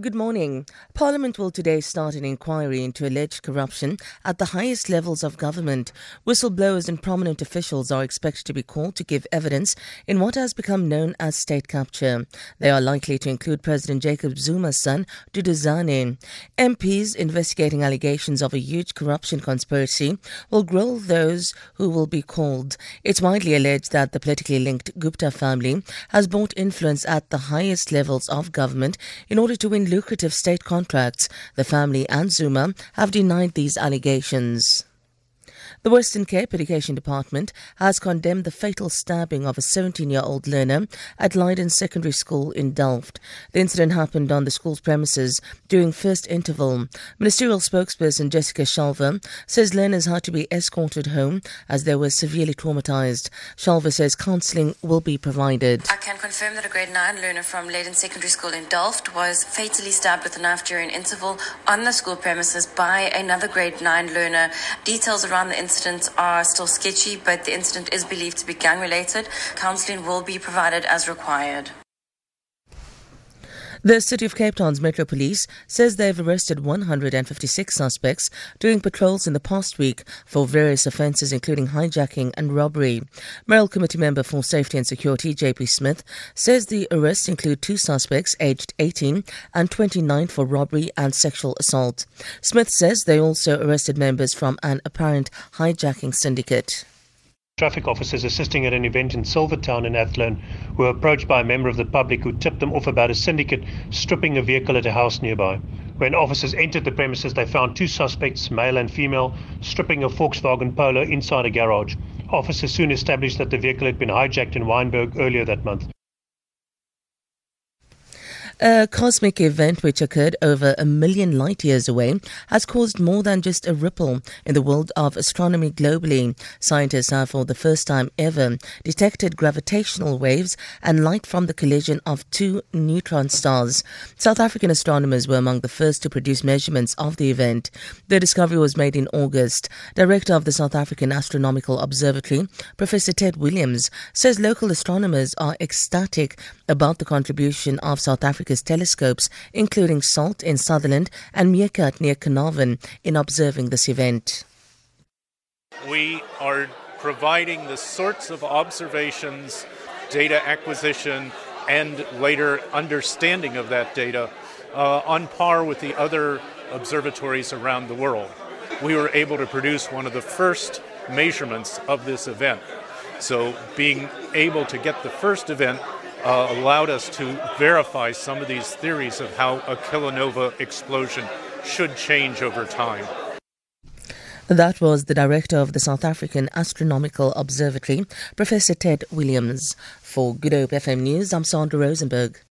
Good morning. Parliament will today start an inquiry into alleged corruption at the highest levels of government. Whistleblowers and prominent officials are expected to be called to give evidence in what has become known as state capture. They are likely to include President Jacob Zuma's son, Duduzane. MPs investigating allegations of a huge corruption conspiracy will grill those who will be called. It's widely alleged that the politically linked Gupta family has bought influence at the highest levels of government in order to win lucrative state contracts. The family and Zuma have denied these allegations. The Western Cape Education Department has condemned the fatal stabbing of a 17 year old learner at Leiden Secondary School in Delft. The incident happened on the school's premises during first interval. Ministerial spokesperson Jessica Shelver says learners had to be escorted home as they were severely traumatized. Shelver says counseling will be provided. I can confirm that a grade 9 learner from Leiden Secondary School in Delft was fatally stabbed with a knife during interval on the school premises by another grade 9 learner. Details around the incident are still sketchy, but the incident is believed to be gang related. Counseling will be provided as required. The City of Cape Town's Metro Police says they've arrested 156 suspects during patrols in the past week for various offences, including hijacking and robbery. Mayoral Committee member for Safety and Security, JP Smith, says the arrests include two suspects aged 18 and 29 for robbery and sexual assault. Smith says they also arrested members from an apparent hijacking syndicate. Traffic officers assisting at an event in Silvertown in Athlone were approached by a member of the public who tipped them off about a syndicate stripping a vehicle at a house nearby. When officers entered the premises, they found two suspects, male and female, stripping a Volkswagen Polo inside a garage. Officers soon established that the vehicle had been hijacked in Wynberg earlier that month. A cosmic event which occurred over a million light years away has caused more than just a ripple in the world of astronomy globally. Scientists have, for the first time ever, detected gravitational waves and light from the collision of two neutron stars. South African astronomers were among the first to produce measurements of the event. The discovery was made in August. Director of the South African Astronomical Observatory, Professor Ted Williams, says local astronomers are ecstatic about the contribution of South Africa's telescopes, including SALT in Sutherland and MeerKAT near Carnarvon, in observing this event. We are providing the sorts of observations, data acquisition, and later understanding of that data uh, on par with the other observatories around the world. We were able to produce one of the first measurements of this event. So, being able to get the first event uh, allowed us to verify some of these theories of how a kilonova explosion should change over time. That was the director of the South African Astronomical Observatory, Professor Ted Williams. For Good Hope FM News, I'm Sandra Rosenberg.